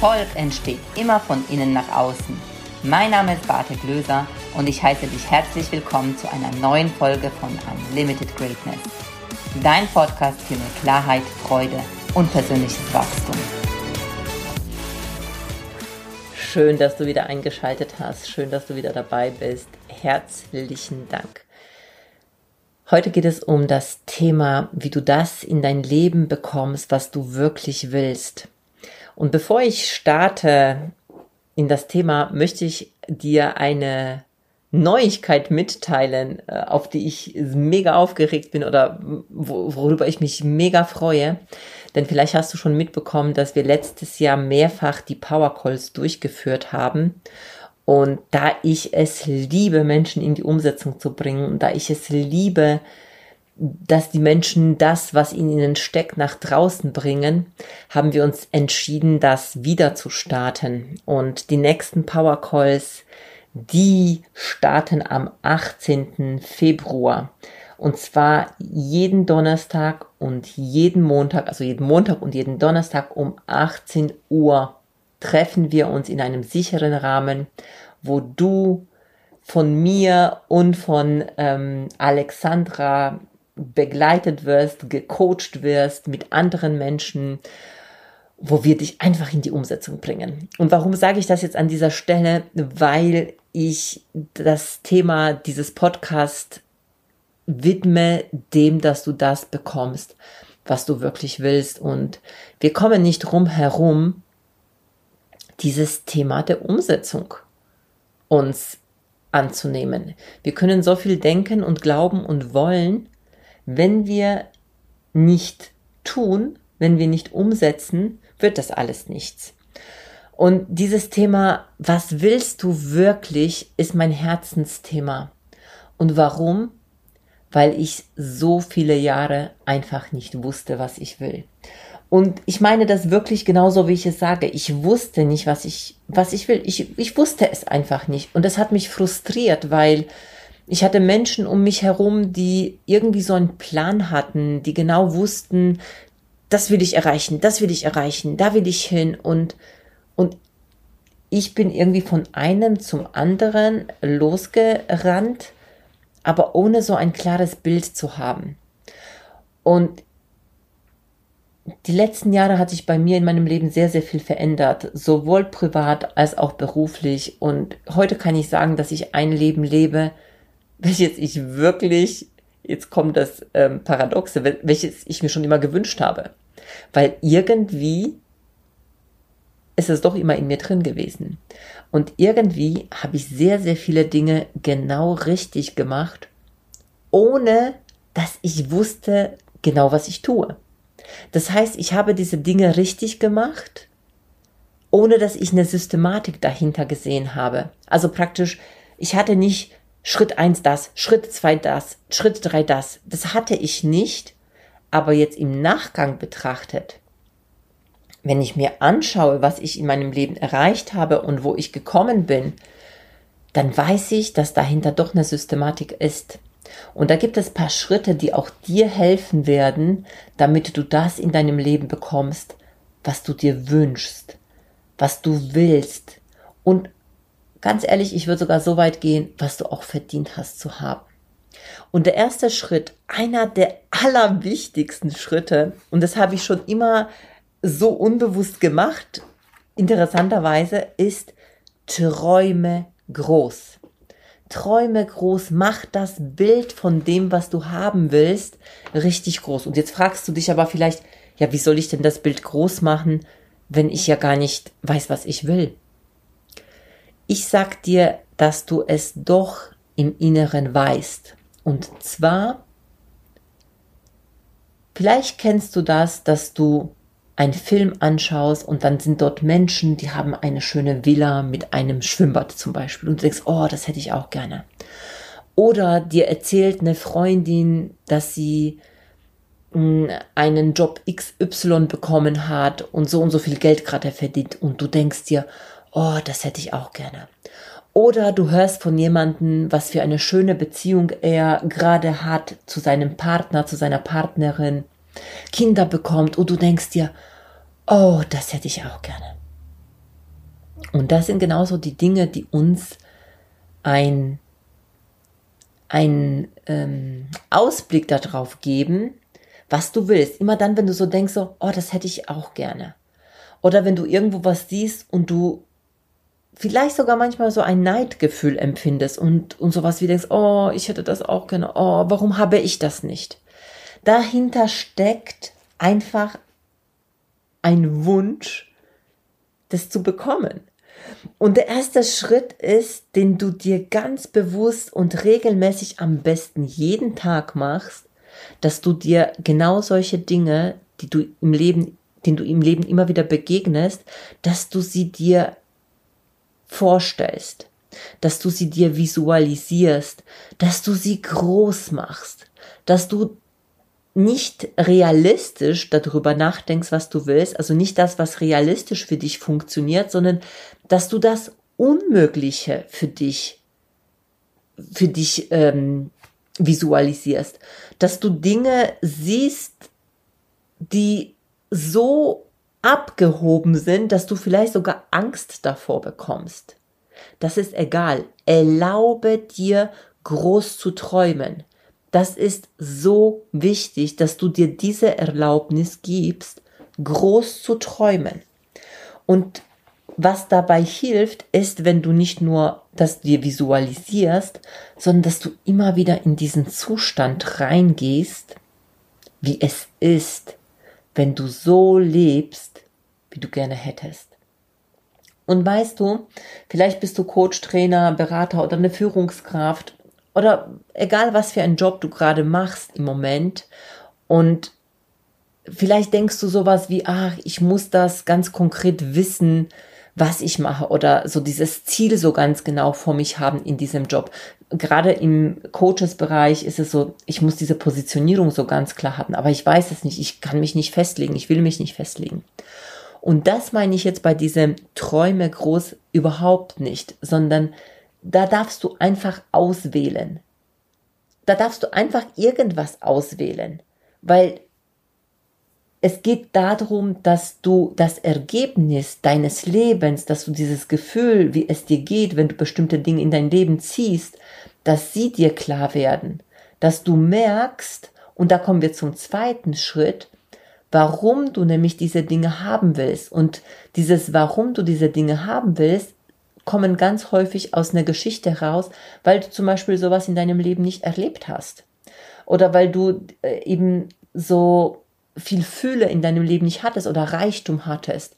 Erfolg entsteht immer von innen nach außen. Mein Name ist Barte Glöser und ich heiße dich herzlich willkommen zu einer neuen Folge von Unlimited Greatness. Dein Podcast für mehr Klarheit, Freude und persönliches Wachstum. Schön, dass du wieder eingeschaltet hast. Schön, dass du wieder dabei bist. Herzlichen Dank. Heute geht es um das Thema, wie du das in dein Leben bekommst, was du wirklich willst. Und bevor ich starte in das Thema, möchte ich dir eine Neuigkeit mitteilen, äh, auf die ich mega aufgeregt bin oder worüber ich mich mega freue. Denn vielleicht hast du schon mitbekommen, dass wir letztes Jahr mehrfach die Power Calls durchgeführt haben. Und da ich es liebe, Menschen in die Umsetzung zu bringen, da ich es liebe, dass die Menschen das, was in ihnen steckt, nach draußen bringen, haben wir uns entschieden, das wieder zu starten. Und die nächsten Power Calls, die starten am 18. Februar. Und zwar jeden Donnerstag und jeden Montag, also jeden Montag und jeden Donnerstag um 18 Uhr treffen wir uns in einem sicheren Rahmen, wo du von mir und von ähm, Alexandra begleitet wirst, gecoacht wirst mit anderen Menschen, wo wir dich einfach in die Umsetzung bringen. Und warum sage ich das jetzt an dieser Stelle? Weil ich das Thema dieses Podcast widme dem, dass du das bekommst, was du wirklich willst. Und wir kommen nicht drum herum, dieses Thema der Umsetzung uns anzunehmen. Wir können so viel denken und glauben und wollen, wenn wir nicht tun, wenn wir nicht umsetzen, wird das alles nichts. Und dieses Thema, was willst du wirklich, ist mein Herzensthema. Und warum? Weil ich so viele Jahre einfach nicht wusste, was ich will. Und ich meine das wirklich genauso, wie ich es sage. Ich wusste nicht, was ich, was ich will. Ich, ich wusste es einfach nicht. Und das hat mich frustriert, weil ich hatte Menschen um mich herum, die irgendwie so einen Plan hatten, die genau wussten, das will ich erreichen, das will ich erreichen, da will ich hin und, und ich bin irgendwie von einem zum anderen losgerannt, aber ohne so ein klares Bild zu haben. Und die letzten Jahre hat sich bei mir in meinem Leben sehr, sehr viel verändert, sowohl privat als auch beruflich. Und heute kann ich sagen, dass ich ein Leben lebe, welches ich wirklich, jetzt kommt das ähm, Paradoxe, welches ich mir schon immer gewünscht habe. Weil irgendwie ist es doch immer in mir drin gewesen. Und irgendwie habe ich sehr, sehr viele Dinge genau richtig gemacht, ohne dass ich wusste genau, was ich tue. Das heißt, ich habe diese Dinge richtig gemacht, ohne dass ich eine Systematik dahinter gesehen habe. Also praktisch, ich hatte nicht Schritt eins das, Schritt zwei das, Schritt drei das. Das hatte ich nicht, aber jetzt im Nachgang betrachtet, wenn ich mir anschaue, was ich in meinem Leben erreicht habe und wo ich gekommen bin, dann weiß ich, dass dahinter doch eine Systematik ist. Und da gibt es paar Schritte, die auch dir helfen werden, damit du das in deinem Leben bekommst, was du dir wünschst, was du willst und ganz ehrlich, ich würde sogar so weit gehen, was du auch verdient hast zu haben. Und der erste Schritt, einer der allerwichtigsten Schritte, und das habe ich schon immer so unbewusst gemacht, interessanterweise, ist Träume groß. Träume groß, mach das Bild von dem, was du haben willst, richtig groß. Und jetzt fragst du dich aber vielleicht, ja, wie soll ich denn das Bild groß machen, wenn ich ja gar nicht weiß, was ich will? Ich sag dir, dass du es doch im Inneren weißt. Und zwar, vielleicht kennst du das, dass du einen Film anschaust und dann sind dort Menschen, die haben eine schöne Villa mit einem Schwimmbad zum Beispiel und du denkst, oh, das hätte ich auch gerne. Oder dir erzählt eine Freundin, dass sie hm, einen Job XY bekommen hat und so und so viel Geld gerade verdient und du denkst dir, oh, das hätte ich auch gerne. Oder du hörst von jemandem, was für eine schöne Beziehung er gerade hat zu seinem Partner, zu seiner Partnerin, Kinder bekommt und du denkst dir, oh, das hätte ich auch gerne. Und das sind genauso die Dinge, die uns ein, ein ähm, Ausblick darauf geben, was du willst. Immer dann, wenn du so denkst, so, oh, das hätte ich auch gerne. Oder wenn du irgendwo was siehst und du vielleicht sogar manchmal so ein Neidgefühl empfindest und, und sowas wie denkst, oh, ich hätte das auch gerne, oh, warum habe ich das nicht? Dahinter steckt einfach ein Wunsch, das zu bekommen. Und der erste Schritt ist, den du dir ganz bewusst und regelmäßig am besten jeden Tag machst, dass du dir genau solche Dinge, die du im Leben, denen du im Leben immer wieder begegnest, dass du sie dir vorstellst, dass du sie dir visualisierst, dass du sie groß machst, dass du nicht realistisch darüber nachdenkst, was du willst, also nicht das, was realistisch für dich funktioniert, sondern dass du das Unmögliche für dich, für dich ähm, visualisierst, dass du Dinge siehst, die so abgehoben sind, dass du vielleicht sogar Angst davor bekommst. Das ist egal. Erlaube dir groß zu träumen. Das ist so wichtig, dass du dir diese Erlaubnis gibst, groß zu träumen. Und was dabei hilft, ist, wenn du nicht nur das dir visualisierst, sondern dass du immer wieder in diesen Zustand reingehst, wie es ist, wenn du so lebst, wie du gerne hättest. Und weißt du, vielleicht bist du Coach, Trainer, Berater oder eine Führungskraft oder egal was für einen Job du gerade machst im Moment und vielleicht denkst du sowas wie, ach, ich muss das ganz konkret wissen, was ich mache oder so dieses Ziel so ganz genau vor mich haben in diesem Job. Gerade im Coaches-Bereich ist es so, ich muss diese Positionierung so ganz klar haben, aber ich weiß es nicht, ich kann mich nicht festlegen, ich will mich nicht festlegen. Und das meine ich jetzt bei diesem Träume groß überhaupt nicht, sondern da darfst du einfach auswählen. Da darfst du einfach irgendwas auswählen, weil es geht darum, dass du das Ergebnis deines Lebens, dass du dieses Gefühl, wie es dir geht, wenn du bestimmte Dinge in dein Leben ziehst, dass sie dir klar werden, dass du merkst, und da kommen wir zum zweiten Schritt, warum du nämlich diese Dinge haben willst. Und dieses, warum du diese Dinge haben willst, kommen ganz häufig aus einer Geschichte heraus, weil du zum Beispiel sowas in deinem Leben nicht erlebt hast. Oder weil du äh, eben so viel Fülle in deinem Leben nicht hattest oder Reichtum hattest.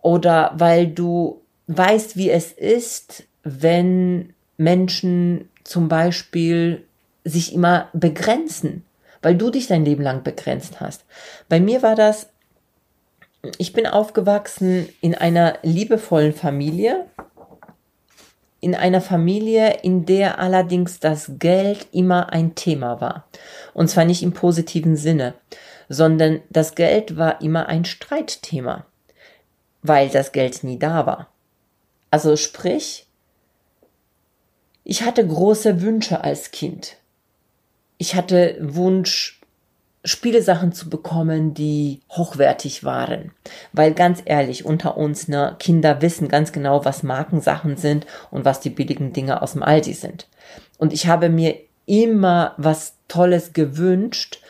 Oder weil du weißt, wie es ist, wenn Menschen zum Beispiel sich immer begrenzen, weil du dich dein Leben lang begrenzt hast. Bei mir war das, ich bin aufgewachsen in einer liebevollen Familie in einer Familie, in der allerdings das Geld immer ein Thema war. Und zwar nicht im positiven Sinne, sondern das Geld war immer ein Streitthema, weil das Geld nie da war. Also sprich, ich hatte große Wünsche als Kind. Ich hatte Wunsch, Spielesachen zu bekommen, die hochwertig waren. Weil ganz ehrlich, unter uns, ne, Kinder wissen ganz genau, was Markensachen sind und was die billigen Dinge aus dem Aldi sind. Und ich habe mir immer was Tolles gewünscht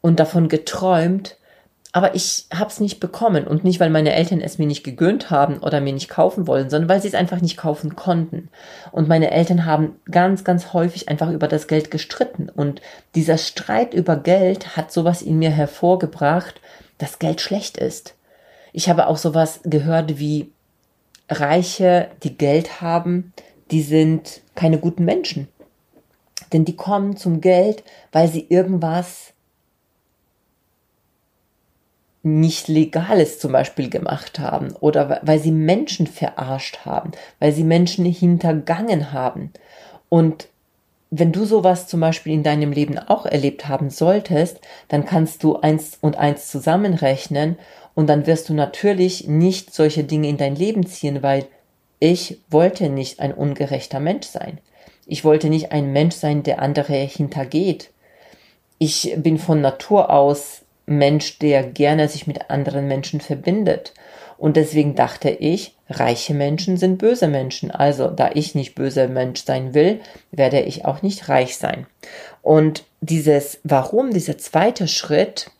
und davon geträumt, aber ich habe es nicht bekommen und nicht, weil meine Eltern es mir nicht gegönnt haben oder mir nicht kaufen wollen, sondern weil sie es einfach nicht kaufen konnten. Und meine Eltern haben ganz, ganz häufig einfach über das Geld gestritten. Und dieser Streit über Geld hat sowas in mir hervorgebracht, dass Geld schlecht ist. Ich habe auch sowas gehört wie Reiche, die Geld haben, die sind keine guten Menschen. Denn die kommen zum Geld, weil sie irgendwas nicht Legales zum Beispiel gemacht haben oder weil sie Menschen verarscht haben, weil sie Menschen hintergangen haben. Und wenn du sowas zum Beispiel in deinem Leben auch erlebt haben solltest, dann kannst du eins und eins zusammenrechnen und dann wirst du natürlich nicht solche Dinge in dein Leben ziehen, weil ich wollte nicht ein ungerechter Mensch sein. Ich wollte nicht ein Mensch sein, der andere hintergeht. Ich bin von Natur aus Mensch, der gerne sich mit anderen Menschen verbindet. Und deswegen dachte ich, reiche Menschen sind böse Menschen. Also, da ich nicht böser Mensch sein will, werde ich auch nicht reich sein. Und dieses Warum, dieser zweite Schritt,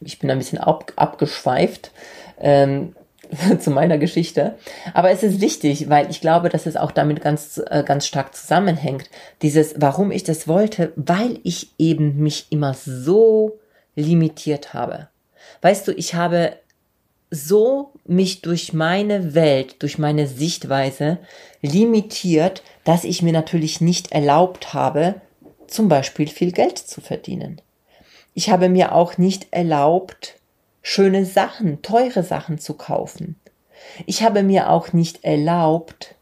ich bin ein bisschen ab, abgeschweift, ähm, zu meiner Geschichte. Aber es ist wichtig, weil ich glaube, dass es auch damit ganz, äh, ganz stark zusammenhängt. Dieses, warum ich das wollte, weil ich eben mich immer so limitiert habe. Weißt du, ich habe so mich durch meine Welt, durch meine Sichtweise limitiert, dass ich mir natürlich nicht erlaubt habe, zum Beispiel viel Geld zu verdienen. Ich habe mir auch nicht erlaubt, schöne Sachen, teure Sachen zu kaufen. Ich habe mir auch nicht erlaubt,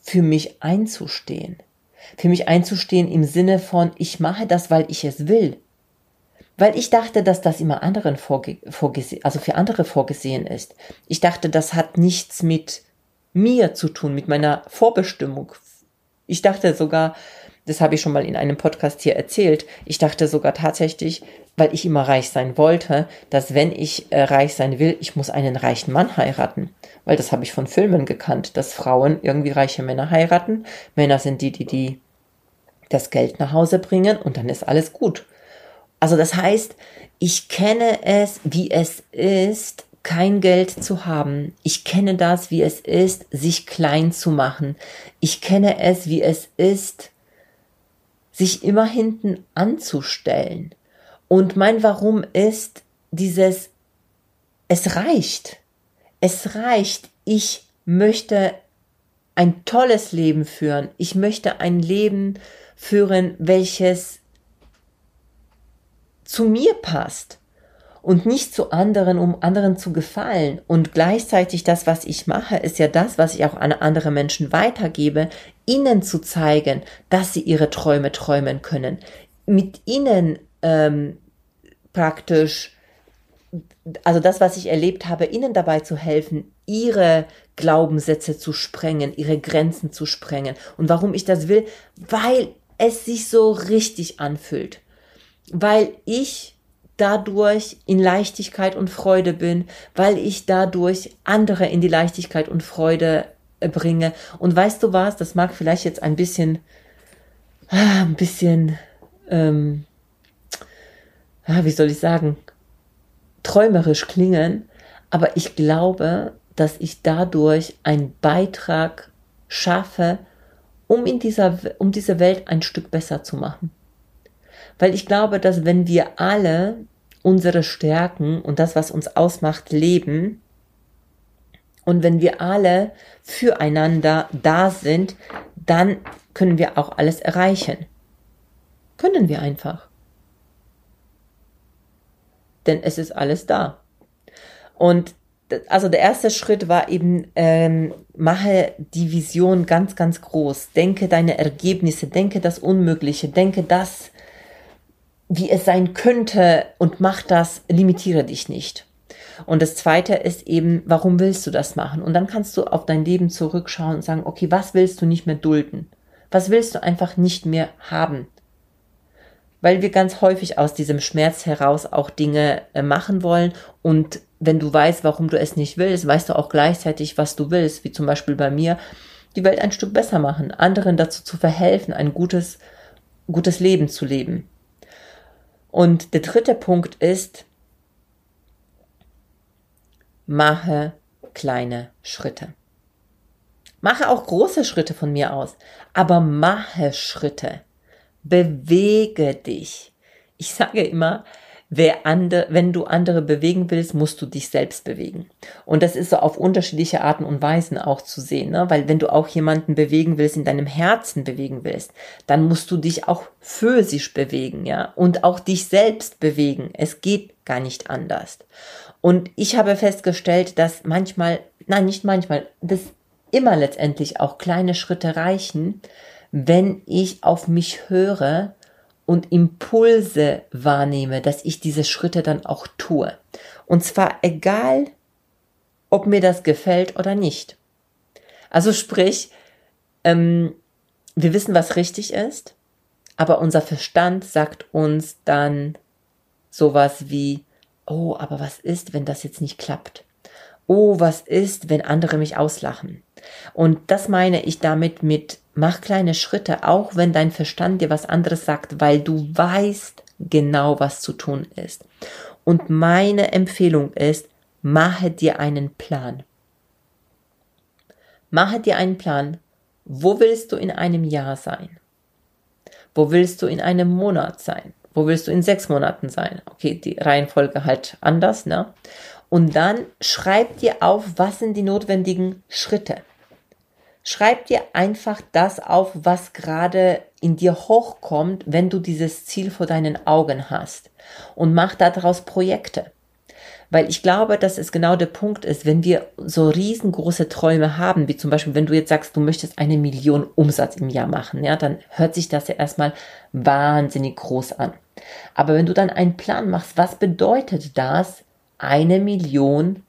für mich einzustehen. Für mich einzustehen im Sinne von, ich mache das, weil ich es will. Weil ich dachte, dass das immer anderen vorge vorgesehen, also für andere vorgesehen ist. Ich dachte, das hat nichts mit mir zu tun, mit meiner Vorbestimmung. Ich dachte sogar, das habe ich schon mal in einem Podcast hier erzählt. Ich dachte sogar tatsächlich, weil ich immer reich sein wollte, dass wenn ich äh, reich sein will, ich muss einen reichen Mann heiraten. Weil das habe ich von Filmen gekannt, dass Frauen irgendwie reiche Männer heiraten. Männer sind die, die, die das Geld nach Hause bringen und dann ist alles gut. Also das heißt, ich kenne es, wie es ist, kein Geld zu haben. Ich kenne das, wie es ist, sich klein zu machen. Ich kenne es, wie es ist, sich immer hinten anzustellen. Und mein Warum ist dieses, es reicht. Es reicht. Ich möchte ein tolles Leben führen. Ich möchte ein Leben führen, welches zu mir passt und nicht zu anderen, um anderen zu gefallen. Und gleichzeitig das, was ich mache, ist ja das, was ich auch an andere Menschen weitergebe, ihnen zu zeigen, dass sie ihre Träume träumen können, mit ihnen ähm, praktisch, also das, was ich erlebt habe, ihnen dabei zu helfen, ihre Glaubenssätze zu sprengen, ihre Grenzen zu sprengen. Und warum ich das will? Weil es sich so richtig anfühlt. Weil ich dadurch in Leichtigkeit und Freude bin, weil ich dadurch andere in die Leichtigkeit und Freude äh, bringe. Und weißt du was, das mag vielleicht jetzt ein bisschen, ah, ein bisschen, ähm, ah, wie soll ich sagen, träumerisch klingen, aber ich glaube, dass ich dadurch einen Beitrag schaffe, um in dieser, um diese Welt ein Stück besser zu machen. Weil ich glaube, dass wenn wir alle unsere Stärken und das, was uns ausmacht, leben, und wenn wir alle füreinander da sind, dann können wir auch alles erreichen. Können wir einfach. Denn es ist alles da. Und also der erste Schritt war eben, ähm, mache die Vision ganz, ganz groß. Denke deine Ergebnisse, denke das Unmögliche, denke das, wie es sein könnte und mach das, limitiere dich nicht. Und das zweite ist eben, warum willst du das machen? Und dann kannst du auf dein Leben zurückschauen und sagen, okay, was willst du nicht mehr dulden? Was willst du einfach nicht mehr haben? Weil wir ganz häufig aus diesem Schmerz heraus auch Dinge äh, machen wollen und wenn du weißt, warum du es nicht willst, weißt du auch gleichzeitig, was du willst, wie zum Beispiel bei mir, die Welt ein Stück besser machen, anderen dazu zu verhelfen, ein gutes, gutes Leben zu leben. Und der dritte Punkt ist, mache kleine Schritte. Mache auch große Schritte von mir aus, aber mache Schritte. Bewege dich. Ich sage immer, andere, wenn du andere bewegen willst, musst du dich selbst bewegen. Und das ist so auf unterschiedliche Arten und Weisen auch zu sehen, ne? weil wenn du auch jemanden bewegen willst, in deinem Herzen bewegen willst, dann musst du dich auch physisch bewegen, ja, und auch dich selbst bewegen. Es geht gar nicht anders. Und ich habe festgestellt, dass manchmal, nein, nicht manchmal, dass immer letztendlich auch kleine Schritte reichen, wenn ich auf mich höre und Impulse wahrnehme, dass ich diese Schritte dann auch tue. Und zwar egal, ob mir das gefällt oder nicht. Also sprich, ähm, wir wissen, was richtig ist, aber unser Verstand sagt uns dann sowas wie, oh, aber was ist, wenn das jetzt nicht klappt? oh, was ist, wenn andere mich auslachen? Und das meine ich damit mit, mach kleine Schritte, auch wenn dein Verstand dir was anderes sagt, weil du weißt genau, was zu tun ist. Und meine Empfehlung ist, mache dir einen Plan. Mache dir einen Plan, wo willst du in einem Jahr sein? Wo willst du in einem Monat sein? Wo willst du in sechs Monaten sein? Okay, die Reihenfolge halt anders, ne? Und dann schreib dir auf, was sind die notwendigen Schritte. Schreib dir einfach das auf, was gerade in dir hochkommt, wenn du dieses Ziel vor deinen Augen hast. Und mach daraus Projekte. Weil ich glaube, dass es genau der Punkt ist, wenn wir so riesengroße Träume haben, wie zum Beispiel, wenn du jetzt sagst, du möchtest eine Million Umsatz im Jahr machen, ja, dann hört sich das ja erstmal wahnsinnig groß an. Aber wenn du dann einen Plan machst, was bedeutet das, eine Million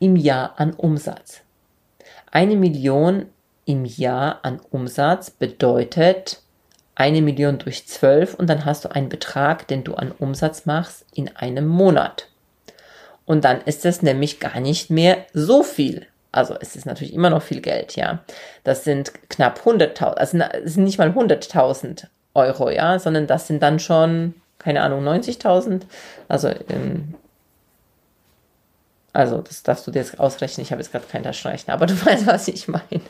im Jahr an Umsatz? Eine Million im Jahr an Umsatz bedeutet eine Million durch zwölf und dann hast du einen Betrag, den du an Umsatz machst in einem Monat. Und dann ist es nämlich gar nicht mehr so viel. Also es ist natürlich immer noch viel Geld, ja. Das sind knapp 100.000, also es sind nicht mal 100.000 Euro, ja, sondern das sind dann schon, keine Ahnung, 90.000. Also, ähm, also das darfst du dir jetzt ausrechnen. Ich habe jetzt gerade keinen Taschenrechner, aber du weißt, was ich meine.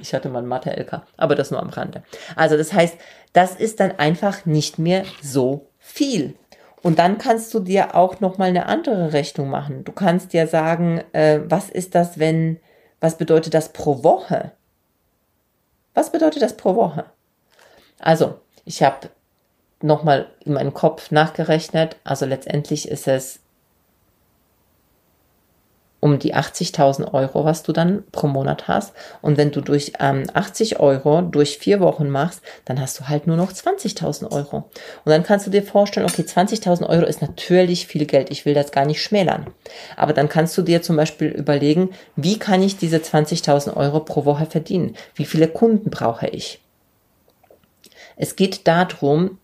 Ich hatte mal Mathe-LK, aber das nur am Rande. Also das heißt, das ist dann einfach nicht mehr so viel. Und dann kannst du dir auch noch mal eine andere Rechnung machen. Du kannst dir sagen, äh, was ist das, wenn, was bedeutet das pro Woche? Was bedeutet das pro Woche? Also, ich habe noch mal in meinem Kopf nachgerechnet. Also letztendlich ist es um die 80.000 Euro, was du dann pro Monat hast. Und wenn du durch ähm, 80 Euro durch vier Wochen machst, dann hast du halt nur noch 20.000 Euro. Und dann kannst du dir vorstellen, okay, 20.000 Euro ist natürlich viel Geld. Ich will das gar nicht schmälern. Aber dann kannst du dir zum Beispiel überlegen, wie kann ich diese 20.000 Euro pro Woche verdienen? Wie viele Kunden brauche ich? Es geht darum,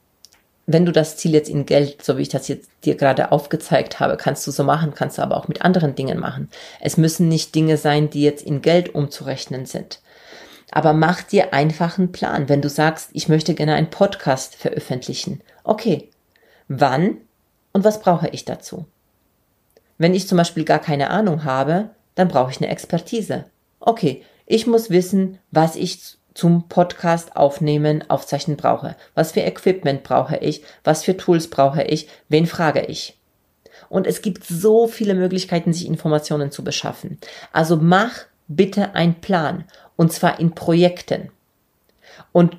wenn du das Ziel jetzt in Geld, so wie ich das jetzt dir gerade aufgezeigt habe, kannst du so machen, kannst du aber auch mit anderen Dingen machen. Es müssen nicht Dinge sein, die jetzt in Geld umzurechnen sind. Aber mach dir einfach einen Plan. Wenn du sagst, ich möchte gerne einen Podcast veröffentlichen. Okay. Wann und was brauche ich dazu? Wenn ich zum Beispiel gar keine Ahnung habe, dann brauche ich eine Expertise. Okay. Ich muss wissen, was ich zum Podcast aufnehmen, aufzeichnen brauche. Was für Equipment brauche ich? Was für Tools brauche ich? Wen frage ich? Und es gibt so viele Möglichkeiten, sich Informationen zu beschaffen. Also mach bitte einen Plan. Und zwar in Projekten. Und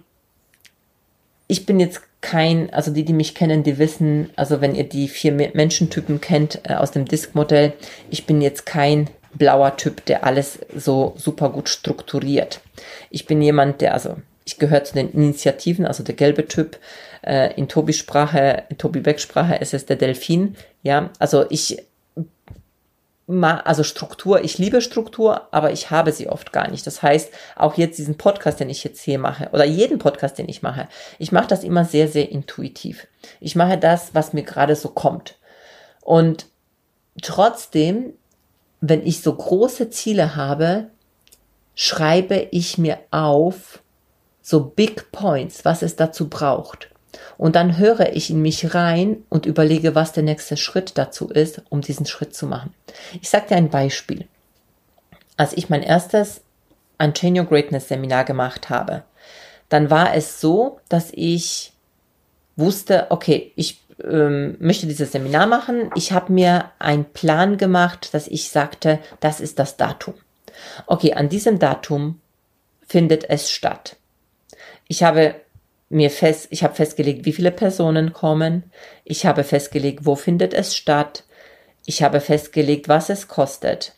ich bin jetzt kein, also die, die mich kennen, die wissen, also wenn ihr die vier Menschentypen kennt äh, aus dem Disk-Modell, ich bin jetzt kein blauer Typ, der alles so super gut strukturiert. Ich bin jemand, der, also ich gehöre zu den Initiativen, also der gelbe Typ. Äh, in Tobis Sprache, in Tobi Beck Sprache ist es der Delfin. Ja, also ich also Struktur, ich liebe Struktur, aber ich habe sie oft gar nicht. Das heißt, auch jetzt diesen Podcast, den ich jetzt hier mache, oder jeden Podcast, den ich mache, ich mache das immer sehr, sehr intuitiv. Ich mache das, was mir gerade so kommt. Und trotzdem wenn ich so große Ziele habe, schreibe ich mir auf so Big Points, was es dazu braucht. Und dann höre ich in mich rein und überlege, was der nächste Schritt dazu ist, um diesen Schritt zu machen. Ich sage dir ein Beispiel. Als ich mein erstes Unchain Your Greatness Seminar gemacht habe, dann war es so, dass ich wusste, okay, ich ähm, möchte dieses Seminar machen. Ich habe mir einen Plan gemacht, dass ich sagte, das ist das Datum. Okay, an diesem Datum findet es statt. Ich habe mir fest, ich habe festgelegt, wie viele Personen kommen. Ich habe festgelegt, wo findet es statt. Ich habe festgelegt, was es kostet.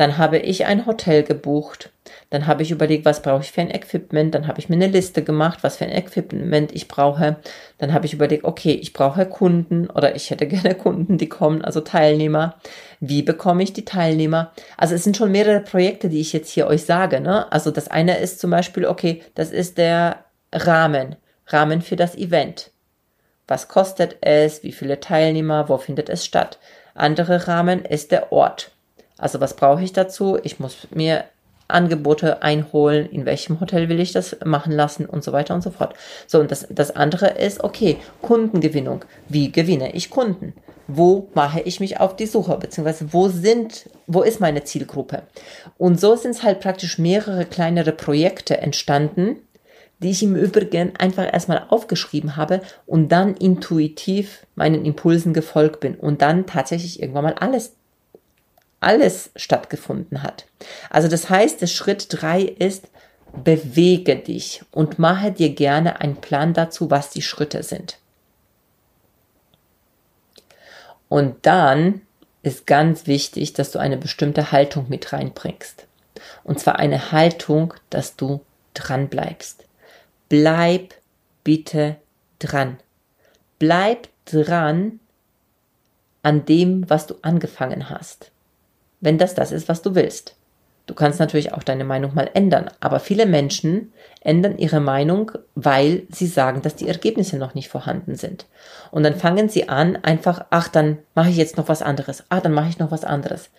Dann habe ich ein Hotel gebucht. Dann habe ich überlegt, was brauche ich für ein Equipment. Dann habe ich mir eine Liste gemacht, was für ein Equipment ich brauche. Dann habe ich überlegt, okay, ich brauche Kunden oder ich hätte gerne Kunden, die kommen, also Teilnehmer. Wie bekomme ich die Teilnehmer? Also es sind schon mehrere Projekte, die ich jetzt hier euch sage. Ne? Also das eine ist zum Beispiel, okay, das ist der Rahmen, Rahmen für das Event. Was kostet es? Wie viele Teilnehmer? Wo findet es statt? Andere Rahmen ist der Ort. Also was brauche ich dazu? Ich muss mir Angebote einholen, in welchem Hotel will ich das machen lassen und so weiter und so fort. So, und das, das andere ist, okay, Kundengewinnung. Wie gewinne ich Kunden? Wo mache ich mich auf die Suche? Beziehungsweise wo sind, wo ist meine Zielgruppe? Und so sind es halt praktisch mehrere kleinere Projekte entstanden, die ich im Übrigen einfach erstmal aufgeschrieben habe und dann intuitiv meinen Impulsen gefolgt bin und dann tatsächlich irgendwann mal alles alles stattgefunden hat. Also das heißt, der Schritt drei ist, bewege dich und mache dir gerne einen Plan dazu, was die Schritte sind. Und dann ist ganz wichtig, dass du eine bestimmte Haltung mit reinbringst. Und zwar eine Haltung, dass du dran bleibst. Bleib bitte dran. Bleib dran an dem, was du angefangen hast wenn das das ist, was du willst. Du kannst natürlich auch deine Meinung mal ändern, aber viele Menschen ändern ihre Meinung, weil sie sagen, dass die Ergebnisse noch nicht vorhanden sind. Und dann fangen sie an, einfach, ach, dann mache ich jetzt noch was anderes, ach, dann mache ich noch was anderes.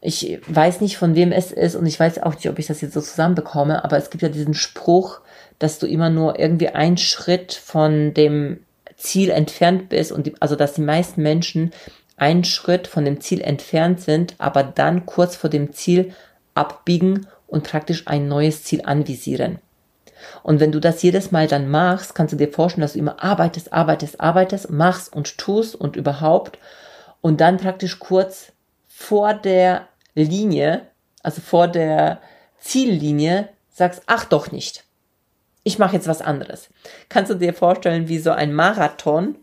Ich weiß nicht, von wem es ist und ich weiß auch nicht, ob ich das jetzt so zusammenbekomme, aber es gibt ja diesen Spruch, dass du immer nur irgendwie einen Schritt von dem Ziel entfernt bist und die, also dass die meisten Menschen einen Schritt von dem Ziel entfernt sind, aber dann kurz vor dem Ziel abbiegen und praktisch ein neues Ziel anvisieren. Und wenn du das jedes Mal dann machst, kannst du dir vorstellen, dass du immer arbeitest, arbeitest, arbeitest, machst und tust und überhaupt und dann praktisch kurz vor der Linie, also vor der Ziellinie, sagst, ach doch nicht. Ich mache jetzt was anderes. Kannst du dir vorstellen, wie so ein Marathon,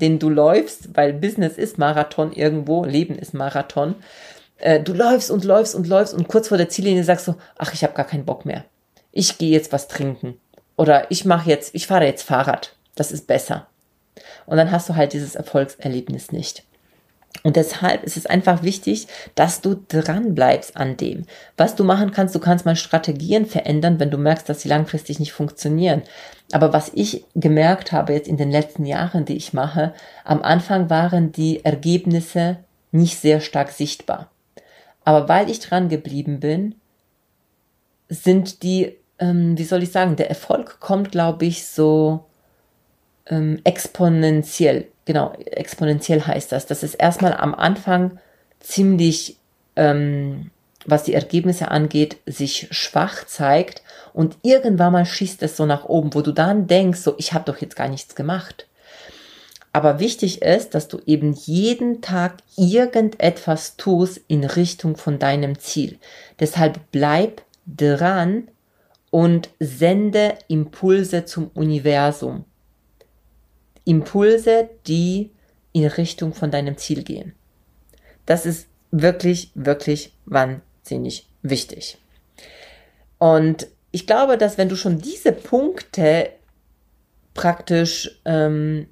den du läufst, weil Business ist Marathon irgendwo, Leben ist Marathon. Äh, du läufst und läufst und läufst und kurz vor der Ziellinie sagst du, ach, ich habe gar keinen Bock mehr. Ich gehe jetzt was trinken. Oder ich mache jetzt, ich fahre jetzt Fahrrad. Das ist besser. Und dann hast du halt dieses Erfolgserlebnis nicht. Und deshalb ist es einfach wichtig, dass du dran bleibst an dem. Was du machen kannst, du kannst mal Strategien verändern, wenn du merkst, dass sie langfristig nicht funktionieren. Aber was ich gemerkt habe jetzt in den letzten Jahren, die ich mache, am Anfang waren die Ergebnisse nicht sehr stark sichtbar. Aber weil ich dran geblieben bin, sind die, ähm, wie soll ich sagen, der Erfolg kommt, glaube ich, so ähm, exponentiell genau, exponentiell heißt das. Das ist erstmal am Anfang ziemlich, ähm, was die Ergebnisse angeht, sich schwach zeigt und irgendwann mal schießt es so nach oben, wo du dann denkst, so, ich habe doch jetzt gar nichts gemacht. Aber wichtig ist, dass du eben jeden Tag irgendetwas tust in Richtung von deinem Ziel. Deshalb bleib dran und sende Impulse zum Universum. Impulse, die in Richtung von deinem Ziel gehen. Das ist wirklich, wirklich wahnsinnig wichtig. Und ich glaube, dass wenn du schon diese Punkte praktisch, ähm,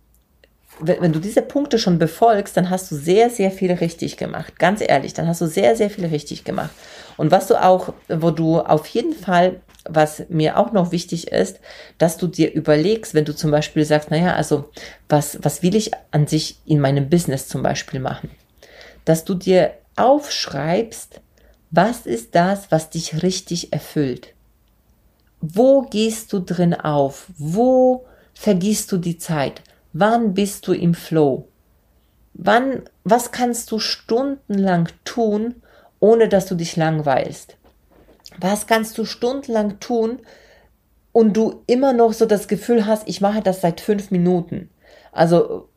wenn, wenn du diese Punkte schon befolgst, dann hast du sehr, sehr viel richtig gemacht. Ganz ehrlich, dann hast du sehr, sehr viel richtig gemacht. Und was du auch, wo du auf jeden Fall was mir auch noch wichtig ist, dass du dir überlegst, wenn du zum Beispiel sagst, naja, also was, was will ich an sich in meinem Business zum Beispiel machen? Dass du dir aufschreibst, was ist das, was dich richtig erfüllt? Wo gehst du drin auf? Wo vergisst du die Zeit? Wann bist du im Flow? Wann, was kannst du stundenlang tun, ohne dass du dich langweilst? Was kannst du stundenlang tun und du immer noch so das Gefühl hast, ich mache das seit fünf Minuten? Also,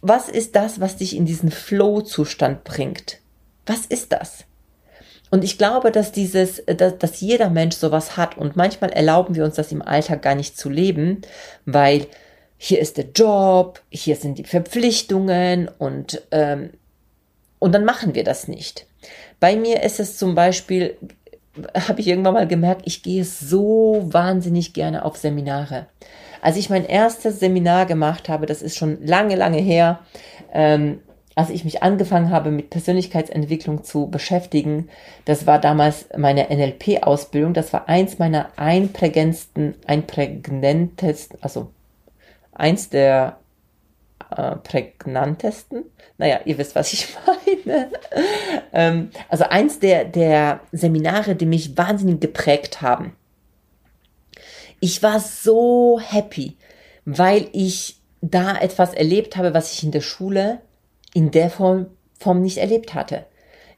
was ist das, was dich in diesen Flow-Zustand bringt? Was ist das? Und ich glaube, dass dieses, dass, dass jeder Mensch sowas hat und manchmal erlauben wir uns das im Alltag gar nicht zu leben, weil hier ist der Job, hier sind die Verpflichtungen und ähm, und dann machen wir das nicht. Bei mir ist es zum Beispiel habe ich irgendwann mal gemerkt, ich gehe so wahnsinnig gerne auf Seminare. Als ich mein erstes Seminar gemacht habe, das ist schon lange, lange her, ähm, als ich mich angefangen habe, mit Persönlichkeitsentwicklung zu beschäftigen, das war damals meine NLP-Ausbildung. Das war eins meiner einprägendsten, einprägnantesten, also eins der äh, prägnantesten. Naja, ihr wisst, was ich meine ähm, also eins der, der Seminare, die mich wahnsinnig geprägt haben. Ich war so happy, weil ich da etwas erlebt habe, was ich in der Schule in der Form, Form nicht erlebt hatte.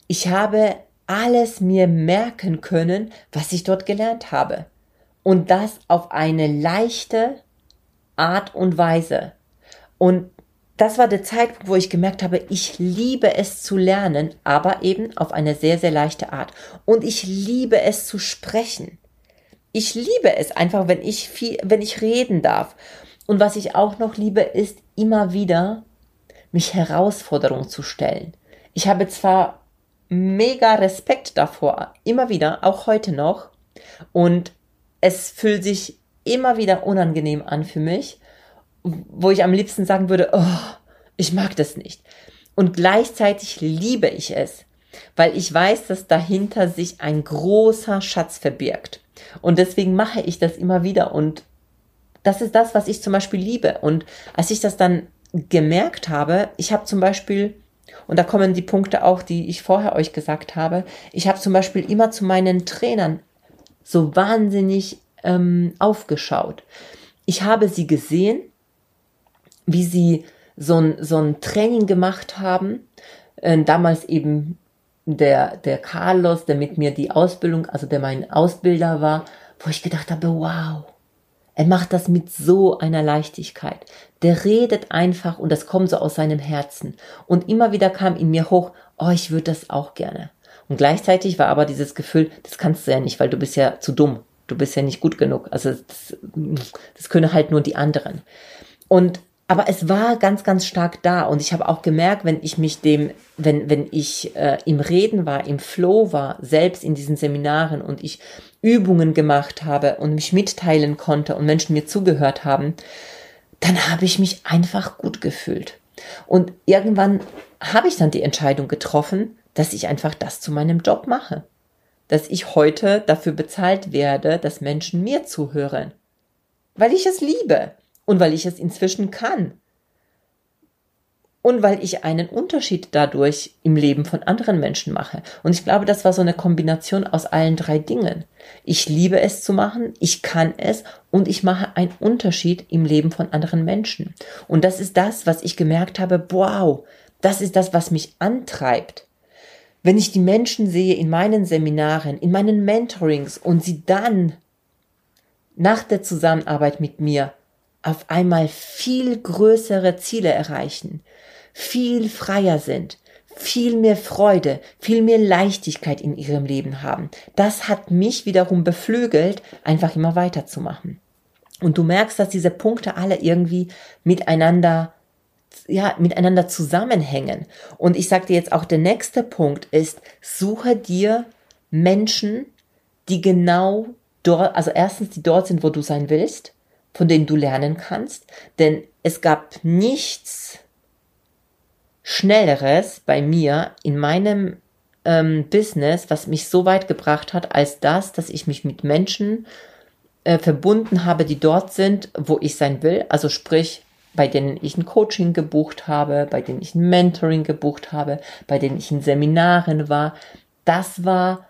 Ich habe alles mir merken können, was ich dort gelernt habe. Und das auf eine leichte Art und Weise. Und das war der Zeitpunkt, wo ich gemerkt habe, ich liebe es zu lernen, aber eben auf eine sehr, sehr leichte Art. Und ich liebe es zu sprechen. Ich liebe es einfach, wenn ich viel, wenn ich reden darf. Und was ich auch noch liebe, ist immer wieder mich Herausforderungen zu stellen. Ich habe zwar mega Respekt davor, immer wieder, auch heute noch. Und es fühlt sich immer wieder unangenehm an für mich, wo ich am liebsten sagen würde, oh, ich mag das nicht. Und gleichzeitig liebe ich es, weil ich weiß, dass dahinter sich ein großer Schatz verbirgt. Und deswegen mache ich das immer wieder und das ist das, was ich zum Beispiel liebe. Und als ich das dann gemerkt habe, ich habe zum Beispiel, und da kommen die Punkte auch, die ich vorher euch gesagt habe, ich habe zum Beispiel immer zu meinen Trainern so wahnsinnig ähm, aufgeschaut. Ich habe sie gesehen, wie sie so ein, so ein Training gemacht haben, äh, damals eben der, der Carlos, der mit mir die Ausbildung, also der mein Ausbilder war, wo ich gedacht habe, wow, er macht das mit so einer Leichtigkeit. Der redet einfach und das kommt so aus seinem Herzen. Und immer wieder kam in mir hoch, oh, ich würde das auch gerne. Und gleichzeitig war aber dieses Gefühl, das kannst du ja nicht, weil du bist ja zu dumm. Du bist ja nicht gut genug. Also das, das können halt nur die anderen. Und aber es war ganz, ganz stark da und ich habe auch gemerkt, wenn ich mich dem, wenn, wenn ich äh, im Reden war, im Flow war, selbst in diesen Seminaren und ich Übungen gemacht habe und mich mitteilen konnte und Menschen mir zugehört haben, dann habe ich mich einfach gut gefühlt. Und irgendwann habe ich dann die Entscheidung getroffen, dass ich einfach das zu meinem Job mache. Dass ich heute dafür bezahlt werde, dass Menschen mir zuhören. Weil ich es liebe und weil ich es inzwischen kann. Und weil ich einen Unterschied dadurch im Leben von anderen Menschen mache. Und ich glaube, das war so eine Kombination aus allen drei Dingen. Ich liebe es zu machen, ich kann es und ich mache einen Unterschied im Leben von anderen Menschen. Und das ist das, was ich gemerkt habe, wow, das ist das, was mich antreibt. Wenn ich die Menschen sehe in meinen Seminaren, in meinen Mentorings und sie dann nach der Zusammenarbeit mit mir auf einmal viel größere Ziele erreichen, viel freier sind, viel mehr Freude, viel mehr Leichtigkeit in ihrem Leben haben. Das hat mich wiederum beflügelt, einfach immer weiterzumachen. Und du merkst, dass diese Punkte alle irgendwie miteinander ja, miteinander zusammenhängen. Und ich sage dir jetzt auch, der nächste Punkt ist, suche dir Menschen, die genau dort, also erstens, die dort sind, wo du sein willst, von denen du lernen kannst, denn es gab nichts Schnelleres bei mir in meinem ähm, Business, was mich so weit gebracht hat, als das, dass ich mich mit Menschen äh, verbunden habe, die dort sind, wo ich sein will. Also sprich, bei denen ich ein Coaching gebucht habe, bei denen ich ein Mentoring gebucht habe, bei denen ich in Seminaren war. Das war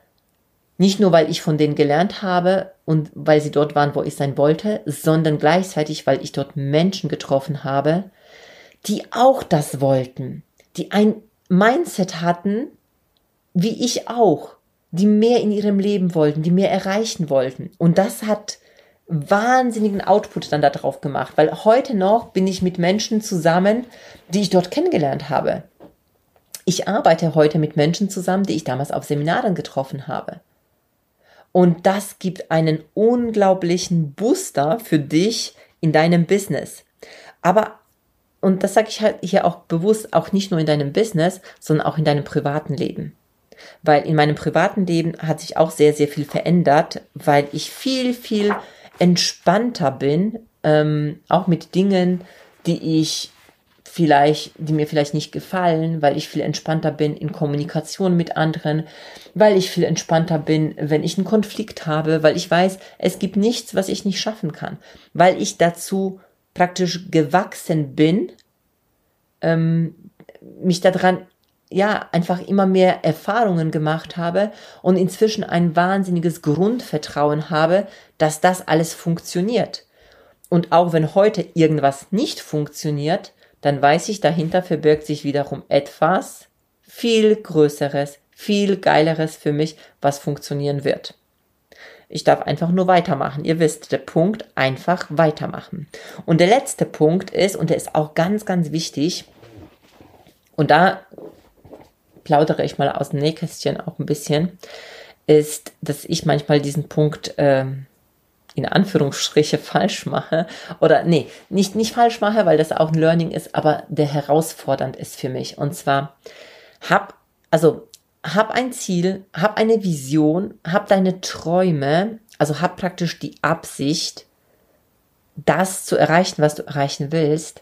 nicht nur, weil ich von denen gelernt habe und weil sie dort waren, wo ich sein wollte, sondern gleichzeitig, weil ich dort Menschen getroffen habe, die auch das wollten, die ein Mindset hatten, wie ich auch, die mehr in ihrem Leben wollten, die mehr erreichen wollten. Und das hat wahnsinnigen Output dann darauf gemacht, weil heute noch bin ich mit Menschen zusammen, die ich dort kennengelernt habe. Ich arbeite heute mit Menschen zusammen, die ich damals auf Seminaren getroffen habe. Und das gibt einen unglaublichen Booster für dich in deinem Business. Aber, und das sage ich halt hier auch bewusst, auch nicht nur in deinem Business, sondern auch in deinem privaten Leben. Weil in meinem privaten Leben hat sich auch sehr, sehr viel verändert, weil ich viel, viel entspannter bin, ähm, auch mit Dingen, die ich vielleicht, die mir vielleicht nicht gefallen, weil ich viel entspannter bin in Kommunikation mit anderen, weil ich viel entspannter bin, wenn ich einen Konflikt habe, weil ich weiß, es gibt nichts, was ich nicht schaffen kann, weil ich dazu praktisch gewachsen bin, ähm, mich daran ja, einfach immer mehr Erfahrungen gemacht habe und inzwischen ein wahnsinniges Grundvertrauen habe, dass das alles funktioniert. Und auch wenn heute irgendwas nicht funktioniert, dann weiß ich, dahinter verbirgt sich wiederum etwas viel Größeres, viel Geileres für mich, was funktionieren wird. Ich darf einfach nur weitermachen. Ihr wisst, der Punkt, einfach weitermachen. Und der letzte Punkt ist, und der ist auch ganz, ganz wichtig, und da plaudere ich mal aus dem Nähkästchen auch ein bisschen, ist, dass ich manchmal diesen Punkt äh, in Anführungsstriche falsch mache. Oder nee, nicht, nicht falsch mache, weil das auch ein Learning ist, aber der herausfordernd ist für mich. Und zwar hab, also hab ein Ziel, hab eine Vision, hab deine Träume, also hab praktisch die Absicht, das zu erreichen, was du erreichen willst,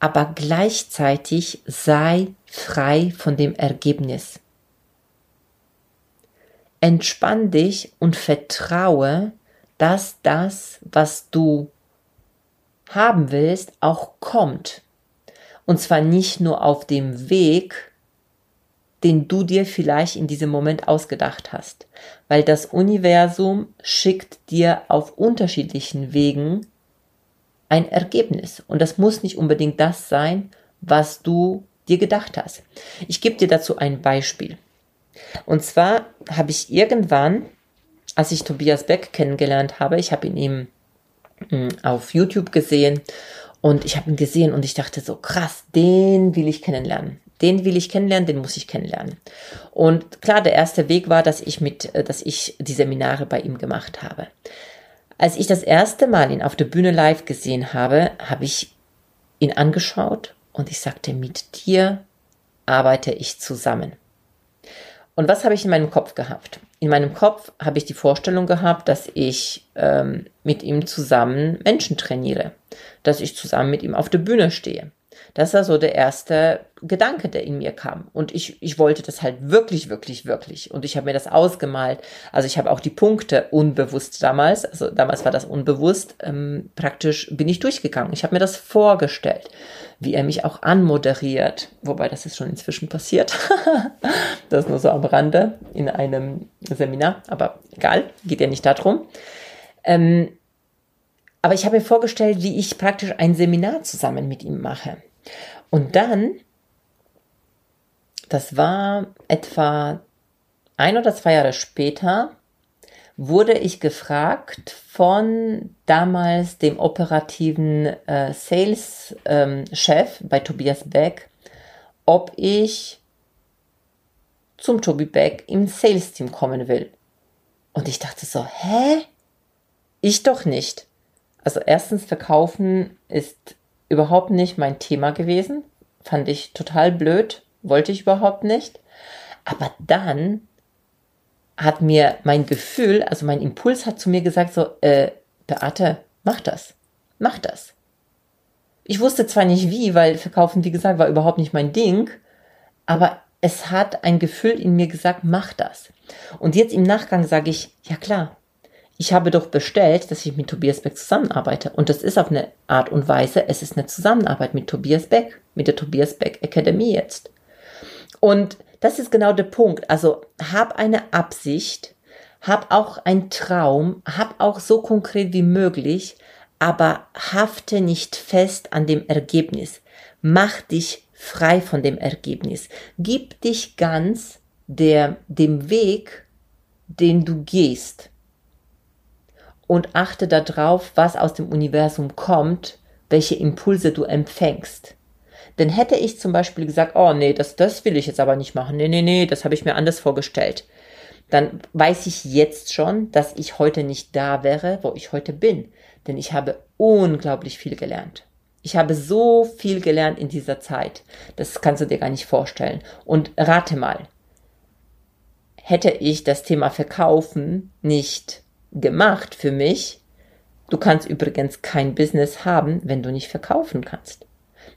aber gleichzeitig sei frei von dem Ergebnis. Entspann dich und vertraue, dass das, was du haben willst, auch kommt. Und zwar nicht nur auf dem Weg, den du dir vielleicht in diesem Moment ausgedacht hast, weil das Universum schickt dir auf unterschiedlichen Wegen ein Ergebnis und das muss nicht unbedingt das sein, was du dir gedacht hast. Ich gebe dir dazu ein Beispiel. Und zwar habe ich irgendwann, als ich Tobias Beck kennengelernt habe, ich habe ihn eben hm, auf YouTube gesehen und ich habe ihn gesehen und ich dachte so krass, den will ich kennenlernen den will ich kennenlernen, den muss ich kennenlernen. Und klar, der erste Weg war, dass ich mit, äh, dass ich die Seminare bei ihm gemacht habe. Als ich das erste Mal ihn auf der Bühne live gesehen habe, habe ich ihn angeschaut und ich sagte, mit dir arbeite ich zusammen. Und was habe ich in meinem Kopf gehabt? In meinem Kopf habe ich die Vorstellung gehabt, dass ich ähm, mit ihm zusammen Menschen trainiere, dass ich zusammen mit ihm auf der Bühne stehe. Das war so der erste Gedanke, der in mir kam. Und ich, ich wollte das halt wirklich, wirklich, wirklich. Und ich habe mir das ausgemalt. Also ich habe auch die Punkte unbewusst damals, also damals war das unbewusst, ähm, praktisch bin ich durchgegangen. Ich habe mir das vorgestellt, wie er mich auch anmoderiert. Wobei das ist schon inzwischen passiert. das nur so am Rande in einem Seminar. Aber egal, geht ja nicht darum. Ähm, aber ich habe mir vorgestellt, wie ich praktisch ein Seminar zusammen mit ihm mache. Und dann, das war etwa ein oder zwei Jahre später, wurde ich gefragt von damals dem operativen äh, Sales-Chef ähm, bei Tobias Beck, ob ich zum Tobi Beck im Sales-Team kommen will. Und ich dachte so, hä? Ich doch nicht. Also erstens, Verkaufen ist überhaupt nicht mein Thema gewesen. Fand ich total blöd, wollte ich überhaupt nicht. Aber dann hat mir mein Gefühl, also mein Impuls hat zu mir gesagt, so, äh, Beate, mach das. Mach das. Ich wusste zwar nicht wie, weil Verkaufen, wie gesagt, war überhaupt nicht mein Ding, aber es hat ein Gefühl in mir gesagt, mach das. Und jetzt im Nachgang sage ich, ja klar, ich habe doch bestellt, dass ich mit Tobias Beck zusammenarbeite. Und das ist auf eine Art und Weise, es ist eine Zusammenarbeit mit Tobias Beck, mit der Tobias Beck Academy jetzt. Und das ist genau der Punkt. Also hab eine Absicht, hab auch einen Traum, hab auch so konkret wie möglich, aber hafte nicht fest an dem Ergebnis. Mach dich frei von dem Ergebnis. Gib dich ganz der, dem Weg, den du gehst und achte darauf, was aus dem Universum kommt, welche Impulse du empfängst. Denn hätte ich zum Beispiel gesagt, oh nee, das, das will ich jetzt aber nicht machen, nee, nee, nee, das habe ich mir anders vorgestellt, dann weiß ich jetzt schon, dass ich heute nicht da wäre, wo ich heute bin. Denn ich habe unglaublich viel gelernt. Ich habe so viel gelernt in dieser Zeit. Das kannst du dir gar nicht vorstellen. Und rate mal, hätte ich das Thema Verkaufen nicht gemacht für mich. Du kannst übrigens kein Business haben, wenn du nicht verkaufen kannst.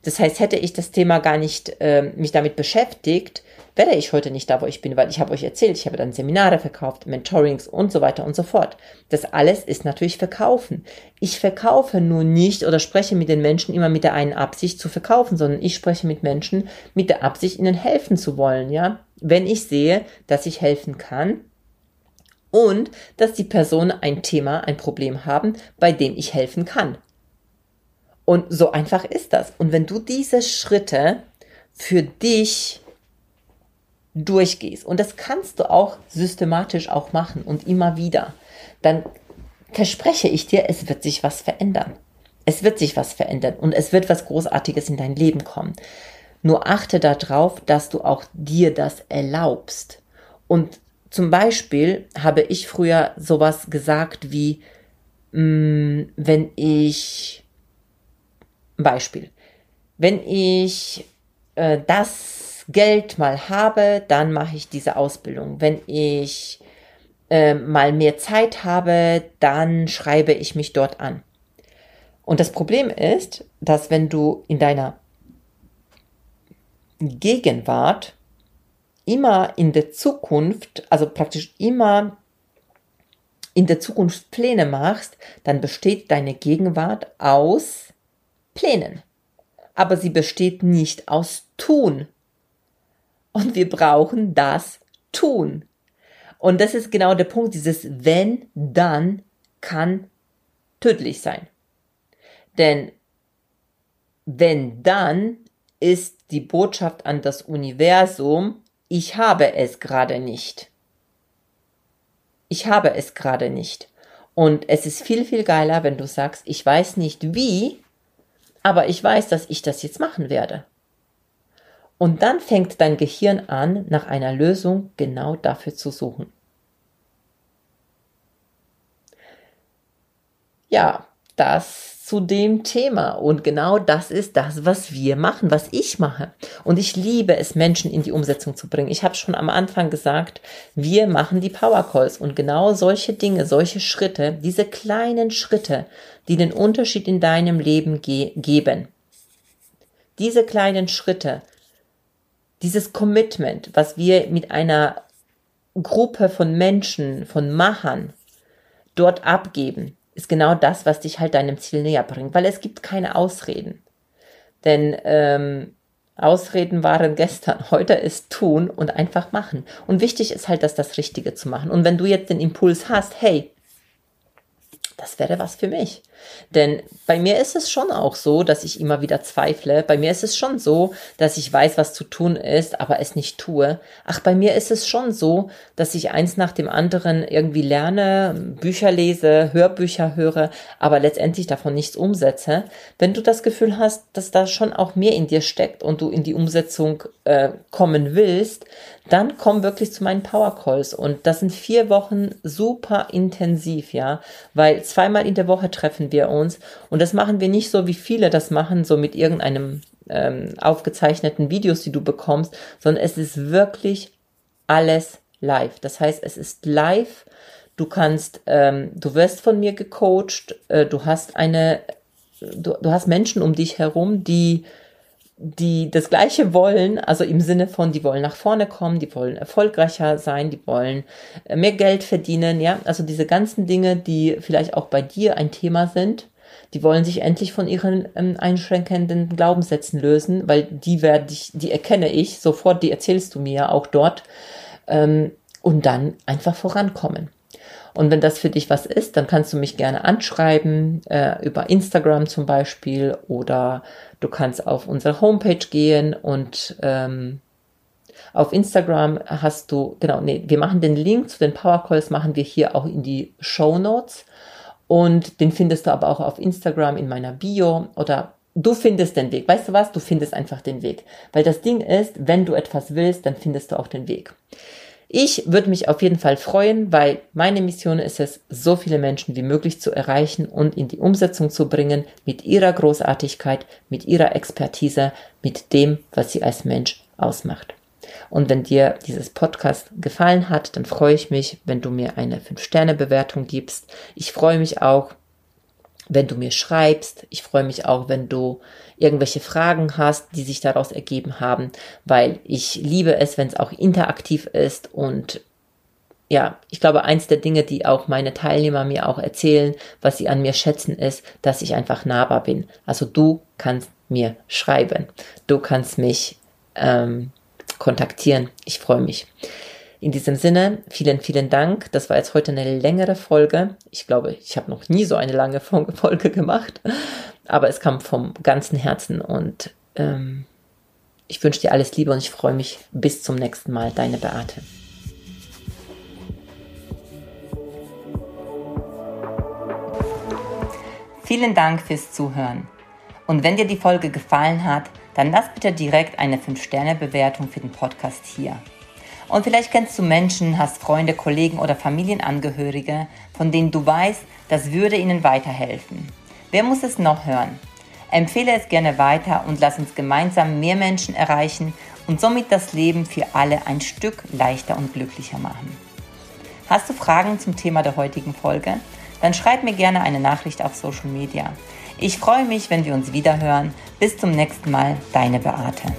Das heißt, hätte ich das Thema gar nicht äh, mich damit beschäftigt, wäre ich heute nicht da, wo ich bin, weil ich habe euch erzählt, ich habe dann Seminare verkauft, Mentorings und so weiter und so fort. Das alles ist natürlich Verkaufen. Ich verkaufe nur nicht oder spreche mit den Menschen immer mit der einen Absicht zu verkaufen, sondern ich spreche mit Menschen mit der Absicht, ihnen helfen zu wollen, ja. Wenn ich sehe, dass ich helfen kann, und dass die Personen ein Thema, ein Problem haben, bei dem ich helfen kann. Und so einfach ist das. Und wenn du diese Schritte für dich durchgehst, und das kannst du auch systematisch auch machen und immer wieder, dann verspreche ich dir, es wird sich was verändern. Es wird sich was verändern und es wird was Großartiges in dein Leben kommen. Nur achte darauf, dass du auch dir das erlaubst. Und zum Beispiel habe ich früher sowas gesagt wie, mh, mm, wenn ich, Beispiel, wenn ich äh, das Geld mal habe, dann mache ich diese Ausbildung. Wenn ich äh, mal mehr Zeit habe, dann schreibe ich mich dort an. Und das Problem ist, dass wenn du in deiner Gegenwart immer in der Zukunft, also praktisch immer in der Zukunft Pläne machst, dann besteht deine Gegenwart aus Plänen. Aber sie besteht nicht aus Tun. Und wir brauchen das Tun. Und das ist genau der Punkt, dieses wenn, dann kann tödlich sein. Denn wenn dann ist die Botschaft an das Universum, ich habe es gerade nicht. Ich habe es gerade nicht. Und es ist viel, viel geiler, wenn du sagst, ich weiß nicht wie, aber ich weiß, dass ich das jetzt machen werde. Und dann fängt dein Gehirn an, nach einer Lösung genau dafür zu suchen. Ja, das zu dem Thema. Und genau das ist das, was wir machen, was ich mache. Und ich liebe es, Menschen in die Umsetzung zu bringen. Ich habe schon am Anfang gesagt, wir machen die Power Calls und genau solche Dinge, solche Schritte, diese kleinen Schritte, die den Unterschied in deinem Leben ge geben. Diese kleinen Schritte, dieses Commitment, was wir mit einer Gruppe von Menschen, von Machern dort abgeben, ist genau das, was dich halt deinem Ziel näher bringt, weil es gibt keine Ausreden. Denn ähm, Ausreden waren gestern, heute ist tun und einfach machen. Und wichtig ist halt, dass das Richtige zu machen. Und wenn du jetzt den Impuls hast, hey, das wäre was für mich. Denn bei mir ist es schon auch so, dass ich immer wieder zweifle. Bei mir ist es schon so, dass ich weiß, was zu tun ist, aber es nicht tue. Ach, bei mir ist es schon so, dass ich eins nach dem anderen irgendwie lerne, Bücher lese, Hörbücher höre, aber letztendlich davon nichts umsetze. Wenn du das Gefühl hast, dass da schon auch mehr in dir steckt und du in die Umsetzung äh, kommen willst, dann komm wirklich zu meinen Power Calls. Und das sind vier Wochen super intensiv, ja, weil zweimal in der Woche treffen wir uns. Und das machen wir nicht so, wie viele das machen, so mit irgendeinem ähm, aufgezeichneten Videos, die du bekommst, sondern es ist wirklich alles live. Das heißt, es ist live. Du kannst, ähm, du wirst von mir gecoacht. Äh, du hast eine, du, du hast Menschen um dich herum, die die das Gleiche wollen, also im Sinne von, die wollen nach vorne kommen, die wollen erfolgreicher sein, die wollen äh, mehr Geld verdienen, ja, also diese ganzen Dinge, die vielleicht auch bei dir ein Thema sind, die wollen sich endlich von ihren ähm, einschränkenden Glaubenssätzen lösen, weil die werde ich, die erkenne ich sofort, die erzählst du mir auch dort ähm, und dann einfach vorankommen. Und wenn das für dich was ist, dann kannst du mich gerne anschreiben, äh, über Instagram zum Beispiel, oder du kannst auf unsere Homepage gehen und ähm, auf Instagram hast du, genau, nee, wir machen den Link zu den Power Calls, machen wir hier auch in die Show Notes. Und den findest du aber auch auf Instagram in meiner Bio oder du findest den Weg. Weißt du was? Du findest einfach den Weg. Weil das Ding ist, wenn du etwas willst, dann findest du auch den Weg. Ich würde mich auf jeden Fall freuen, weil meine Mission ist es, so viele Menschen wie möglich zu erreichen und in die Umsetzung zu bringen mit ihrer Großartigkeit, mit ihrer Expertise, mit dem, was sie als Mensch ausmacht. Und wenn dir dieses Podcast gefallen hat, dann freue ich mich, wenn du mir eine 5-Sterne-Bewertung gibst. Ich freue mich auch, wenn du mir schreibst. Ich freue mich auch, wenn du irgendwelche Fragen hast, die sich daraus ergeben haben, weil ich liebe es, wenn es auch interaktiv ist und ja, ich glaube, eins der Dinge, die auch meine Teilnehmer mir auch erzählen, was sie an mir schätzen, ist, dass ich einfach nahbar bin. Also du kannst mir schreiben. Du kannst mich ähm, kontaktieren. Ich freue mich. In diesem Sinne, vielen, vielen Dank. Das war jetzt heute eine längere Folge. Ich glaube, ich habe noch nie so eine lange Folge gemacht, aber es kam vom ganzen Herzen und ähm, ich wünsche dir alles Liebe und ich freue mich bis zum nächsten Mal. Deine Beate. Vielen Dank fürs Zuhören. Und wenn dir die Folge gefallen hat, dann lass bitte direkt eine 5-Sterne-Bewertung für den Podcast hier. Und vielleicht kennst du Menschen, hast Freunde, Kollegen oder Familienangehörige, von denen du weißt, das würde ihnen weiterhelfen. Wer muss es noch hören? Empfehle es gerne weiter und lass uns gemeinsam mehr Menschen erreichen und somit das Leben für alle ein Stück leichter und glücklicher machen. Hast du Fragen zum Thema der heutigen Folge? Dann schreib mir gerne eine Nachricht auf Social Media. Ich freue mich, wenn wir uns wieder hören. Bis zum nächsten Mal, deine Beate.